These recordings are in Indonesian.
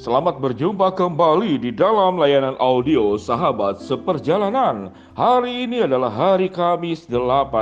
Selamat berjumpa kembali di dalam layanan audio Sahabat Seperjalanan. Hari ini adalah hari Kamis 18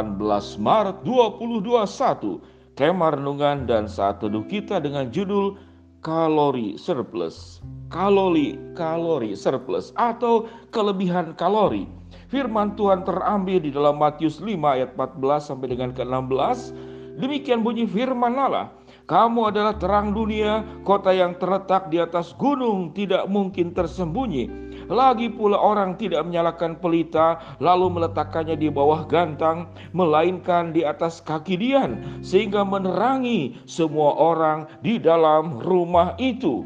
Maret 2021. Kemar renungan dan saat teduh kita dengan judul Kalori Surplus. Kalori, kalori surplus atau kelebihan kalori. Firman Tuhan terambil di dalam Matius 5 ayat 14 sampai dengan ke-16. Demikian bunyi firman Allah. Kamu adalah terang dunia, kota yang terletak di atas gunung tidak mungkin tersembunyi. Lagi pula orang tidak menyalakan pelita lalu meletakkannya di bawah gantang, melainkan di atas kaki dian sehingga menerangi semua orang di dalam rumah itu.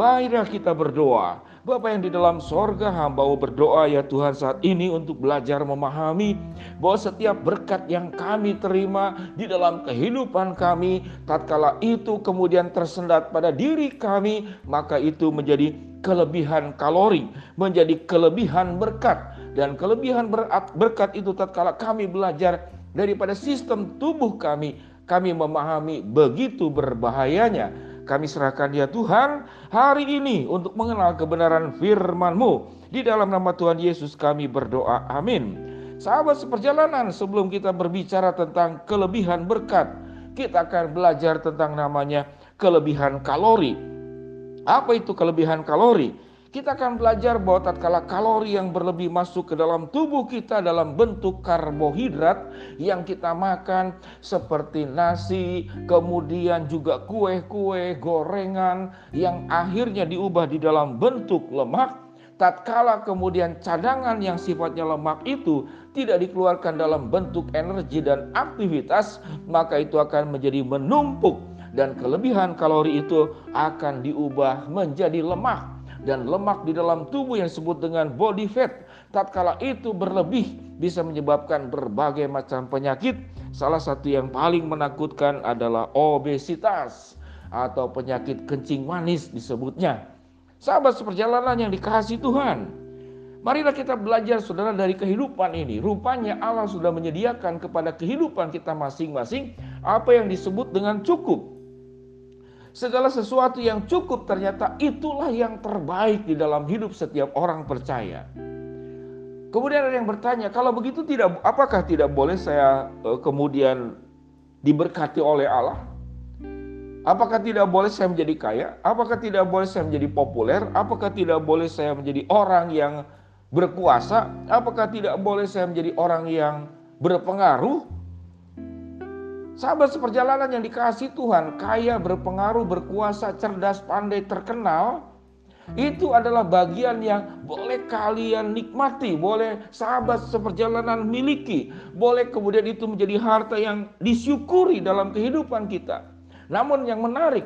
Baiklah kita berdoa. Bapa yang di dalam sorga hamba berdoa ya Tuhan saat ini untuk belajar memahami bahwa setiap berkat yang kami terima di dalam kehidupan kami tatkala itu kemudian tersendat pada diri kami maka itu menjadi kelebihan kalori menjadi kelebihan berkat. Dan kelebihan berkat itu tatkala kami belajar daripada sistem tubuh kami kami memahami begitu berbahayanya kami serahkan ya Tuhan hari ini untuk mengenal kebenaran firman-Mu. Di dalam nama Tuhan Yesus kami berdoa. Amin. Sahabat seperjalanan sebelum kita berbicara tentang kelebihan berkat, kita akan belajar tentang namanya kelebihan kalori. Apa itu kelebihan kalori? Kita akan belajar bahwa tatkala kalori yang berlebih masuk ke dalam tubuh kita dalam bentuk karbohidrat yang kita makan seperti nasi, kemudian juga kue-kue, gorengan yang akhirnya diubah di dalam bentuk lemak, tatkala kemudian cadangan yang sifatnya lemak itu tidak dikeluarkan dalam bentuk energi dan aktivitas, maka itu akan menjadi menumpuk dan kelebihan kalori itu akan diubah menjadi lemak dan lemak di dalam tubuh yang disebut dengan body fat tatkala itu berlebih bisa menyebabkan berbagai macam penyakit salah satu yang paling menakutkan adalah obesitas atau penyakit kencing manis disebutnya sahabat seperjalanan yang dikasih Tuhan Marilah kita belajar saudara dari kehidupan ini. Rupanya Allah sudah menyediakan kepada kehidupan kita masing-masing apa yang disebut dengan cukup. Segala sesuatu yang cukup ternyata itulah yang terbaik di dalam hidup setiap orang percaya. Kemudian ada yang bertanya, kalau begitu tidak apakah tidak boleh saya uh, kemudian diberkati oleh Allah? Apakah tidak boleh saya menjadi kaya? Apakah tidak boleh saya menjadi populer? Apakah tidak boleh saya menjadi orang yang berkuasa? Apakah tidak boleh saya menjadi orang yang berpengaruh? Sahabat seperjalanan yang dikasih Tuhan, kaya, berpengaruh, berkuasa, cerdas, pandai, terkenal, itu adalah bagian yang boleh kalian nikmati, boleh sahabat seperjalanan miliki, boleh kemudian itu menjadi harta yang disyukuri dalam kehidupan kita. Namun yang menarik,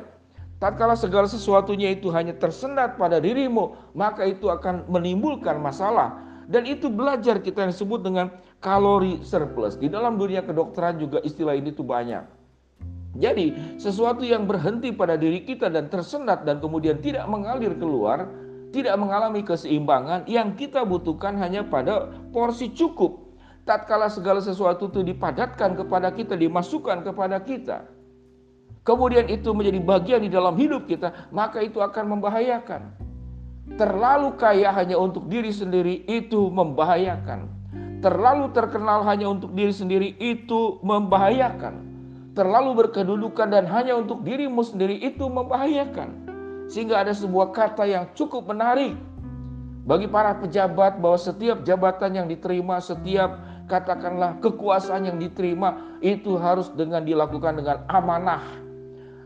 tatkala segala sesuatunya itu hanya tersendat pada dirimu, maka itu akan menimbulkan masalah. Dan itu belajar kita yang disebut dengan kalori surplus. Di dalam dunia kedokteran juga istilah ini tuh banyak. Jadi sesuatu yang berhenti pada diri kita dan tersendat dan kemudian tidak mengalir keluar, tidak mengalami keseimbangan yang kita butuhkan hanya pada porsi cukup. Tatkala segala sesuatu itu dipadatkan kepada kita, dimasukkan kepada kita. Kemudian itu menjadi bagian di dalam hidup kita, maka itu akan membahayakan. Terlalu kaya hanya untuk diri sendiri itu membahayakan terlalu terkenal hanya untuk diri sendiri itu membahayakan. Terlalu berkedudukan dan hanya untuk dirimu sendiri itu membahayakan. Sehingga ada sebuah kata yang cukup menarik bagi para pejabat bahwa setiap jabatan yang diterima, setiap katakanlah kekuasaan yang diterima itu harus dengan dilakukan dengan amanah.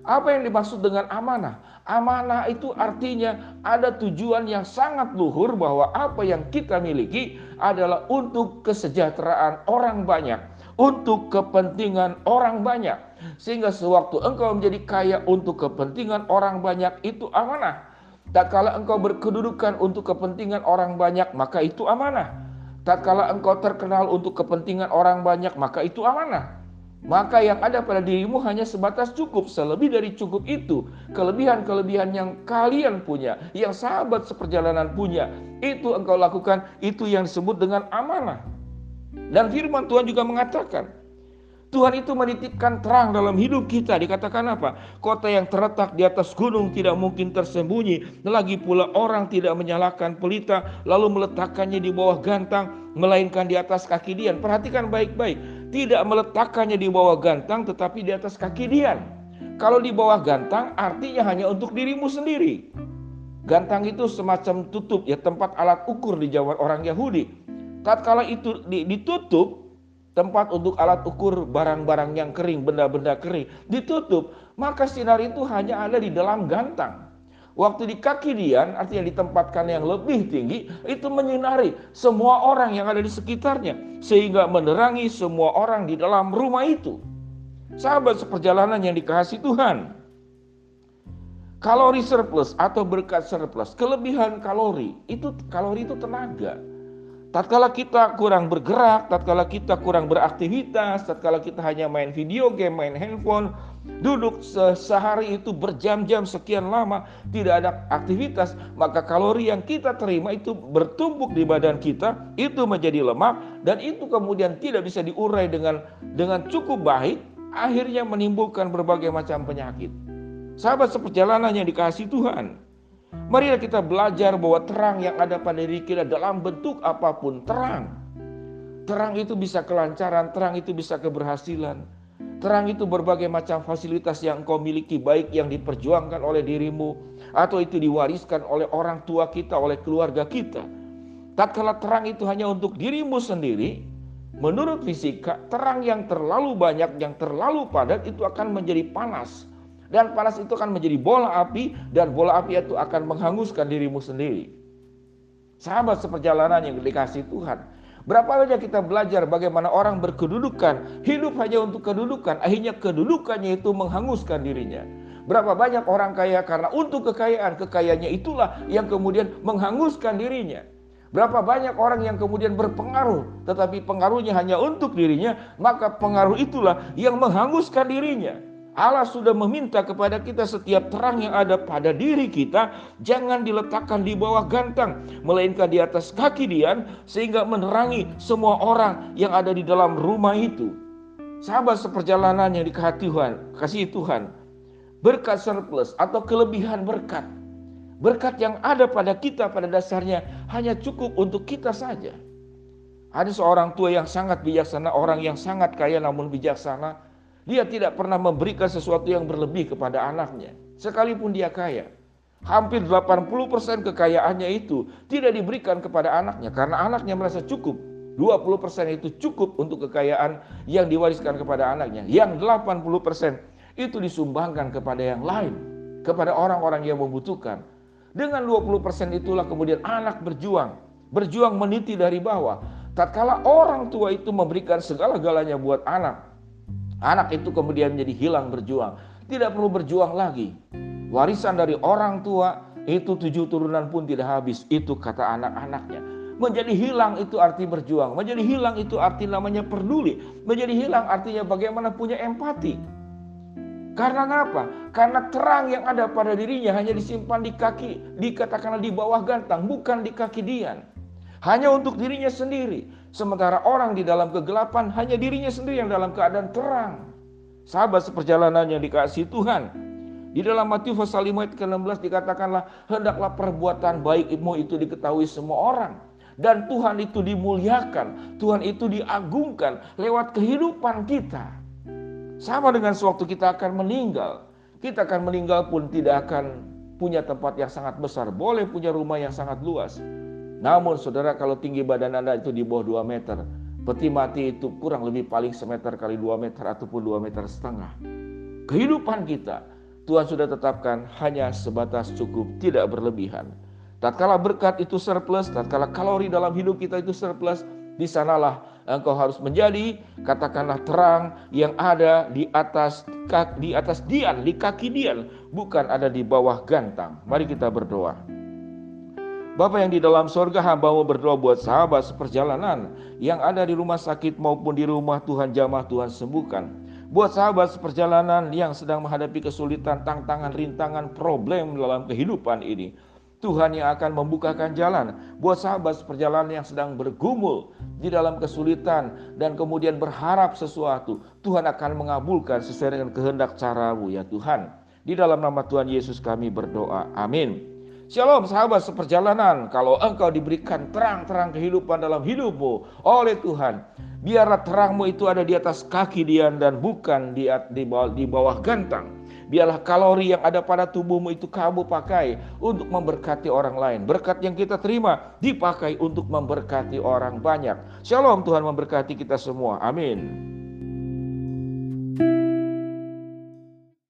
Apa yang dimaksud dengan amanah? Amanah itu artinya ada tujuan yang sangat luhur bahwa apa yang kita miliki adalah untuk kesejahteraan orang banyak, untuk kepentingan orang banyak. Sehingga sewaktu engkau menjadi kaya untuk kepentingan orang banyak itu amanah. Tak kala engkau berkedudukan untuk kepentingan orang banyak, maka itu amanah. Tak kala engkau terkenal untuk kepentingan orang banyak, maka itu amanah. Maka yang ada pada dirimu hanya sebatas cukup, selebih dari cukup itu. Kelebihan-kelebihan yang kalian punya, yang sahabat seperjalanan punya, itu engkau lakukan, itu yang disebut dengan amanah. Dan firman Tuhan juga mengatakan, Tuhan itu menitipkan terang dalam hidup kita. Dikatakan apa? Kota yang terletak di atas gunung tidak mungkin tersembunyi. Lagi pula orang tidak menyalakan pelita lalu meletakkannya di bawah gantang, melainkan di atas kaki Dian. Perhatikan baik-baik. Tidak meletakkannya di bawah gantang tetapi di atas kaki Dian. Kalau di bawah gantang artinya hanya untuk dirimu sendiri. Gantang itu semacam tutup ya tempat alat ukur di zaman orang Yahudi. Tatkala itu ditutup, tempat untuk alat ukur barang-barang yang kering, benda-benda kering ditutup, maka sinar itu hanya ada di dalam gantang. Waktu di kaki Dian, artinya ditempatkan yang lebih tinggi, itu menyinari semua orang yang ada di sekitarnya, sehingga menerangi semua orang di dalam rumah itu. Sahabat seperjalanan yang dikasih Tuhan, kalori surplus atau berkat surplus, kelebihan kalori, itu kalori itu tenaga. Tatkala kita kurang bergerak, tatkala kita kurang beraktivitas, tatkala kita hanya main video game, main handphone, duduk sehari itu berjam-jam sekian lama tidak ada aktivitas, maka kalori yang kita terima itu bertumpuk di badan kita, itu menjadi lemak dan itu kemudian tidak bisa diurai dengan dengan cukup baik, akhirnya menimbulkan berbagai macam penyakit. Sahabat seperjalanan yang dikasih Tuhan, Marilah kita belajar bahwa terang yang ada pada diri kita dalam bentuk apa pun terang. Terang itu bisa kelancaran, terang itu bisa keberhasilan. Terang itu berbagai macam fasilitas yang engkau miliki baik yang diperjuangkan oleh dirimu atau itu diwariskan oleh orang tua kita, oleh keluarga kita. Tatkala terang itu hanya untuk dirimu sendiri, menurut fisika terang yang terlalu banyak, yang terlalu padat itu akan menjadi panas dan panas itu akan menjadi bola api dan bola api itu akan menghanguskan dirimu sendiri. Sahabat seperjalanan yang dikasih Tuhan. Berapa banyak kita belajar bagaimana orang berkedudukan, hidup hanya untuk kedudukan, akhirnya kedudukannya itu menghanguskan dirinya. Berapa banyak orang kaya karena untuk kekayaan, kekayaannya itulah yang kemudian menghanguskan dirinya. Berapa banyak orang yang kemudian berpengaruh, tetapi pengaruhnya hanya untuk dirinya, maka pengaruh itulah yang menghanguskan dirinya. Allah sudah meminta kepada kita setiap terang yang ada pada diri kita jangan diletakkan di bawah gantang, melainkan di atas kaki Dian sehingga menerangi semua orang yang ada di dalam rumah itu. Sahabat seperjalanan yang dikasihi Tuhan, kasih Tuhan, berkat surplus atau kelebihan berkat. Berkat yang ada pada kita pada dasarnya hanya cukup untuk kita saja. Ada seorang tua yang sangat bijaksana, orang yang sangat kaya namun bijaksana, dia tidak pernah memberikan sesuatu yang berlebih kepada anaknya. Sekalipun dia kaya. Hampir 80% kekayaannya itu tidak diberikan kepada anaknya karena anaknya merasa cukup. 20% itu cukup untuk kekayaan yang diwariskan kepada anaknya. Yang 80% itu disumbangkan kepada yang lain, kepada orang-orang yang membutuhkan. Dengan 20% itulah kemudian anak berjuang, berjuang meniti dari bawah. Tatkala orang tua itu memberikan segala-galanya buat anak, Anak itu kemudian menjadi hilang berjuang. Tidak perlu berjuang lagi. Warisan dari orang tua itu tujuh turunan pun tidak habis. Itu kata anak-anaknya. Menjadi hilang itu arti berjuang. Menjadi hilang itu arti namanya peduli. Menjadi hilang artinya bagaimana punya empati. Karena apa? Karena terang yang ada pada dirinya hanya disimpan di kaki, dikatakanlah di bawah gantang, bukan di kaki Dian. Hanya untuk dirinya sendiri. Sementara orang di dalam kegelapan hanya dirinya sendiri yang dalam keadaan terang. Sahabat seperjalanan yang dikasih Tuhan. Di dalam Matius pasal 5 ayat ke-16 dikatakanlah hendaklah perbuatan baikmu itu diketahui semua orang dan Tuhan itu dimuliakan, Tuhan itu diagungkan lewat kehidupan kita. Sama dengan sewaktu kita akan meninggal, kita akan meninggal pun tidak akan punya tempat yang sangat besar, boleh punya rumah yang sangat luas, namun saudara kalau tinggi badan Anda itu di bawah 2 meter, peti mati itu kurang lebih paling semeter kali 2 meter ataupun 2 meter setengah. Kehidupan kita Tuhan sudah tetapkan hanya sebatas cukup, tidak berlebihan. Tatkala berkat itu surplus, tatkala kalori dalam hidup kita itu surplus, di sanalah engkau harus menjadi katakanlah terang yang ada di atas di atas dian, di kaki dian, bukan ada di bawah gantang. Mari kita berdoa. Bapak yang di dalam sorga hamba mau berdoa buat sahabat seperjalanan yang ada di rumah sakit maupun di rumah Tuhan jamah Tuhan sembuhkan. Buat sahabat seperjalanan yang sedang menghadapi kesulitan, tantangan, rintangan, problem dalam kehidupan ini. Tuhan yang akan membukakan jalan buat sahabat perjalanan yang sedang bergumul di dalam kesulitan dan kemudian berharap sesuatu. Tuhan akan mengabulkan sesuai dengan kehendak caramu ya Tuhan. Di dalam nama Tuhan Yesus kami berdoa. Amin. Shalom sahabat seperjalanan, kalau engkau diberikan terang-terang kehidupan dalam hidupmu oleh Tuhan, biarlah terangmu itu ada di atas kaki Dian dan bukan di, di, bawah, di bawah gantang. Biarlah kalori yang ada pada tubuhmu itu kamu pakai untuk memberkati orang lain. Berkat yang kita terima dipakai untuk memberkati orang banyak. Shalom Tuhan memberkati kita semua. Amin.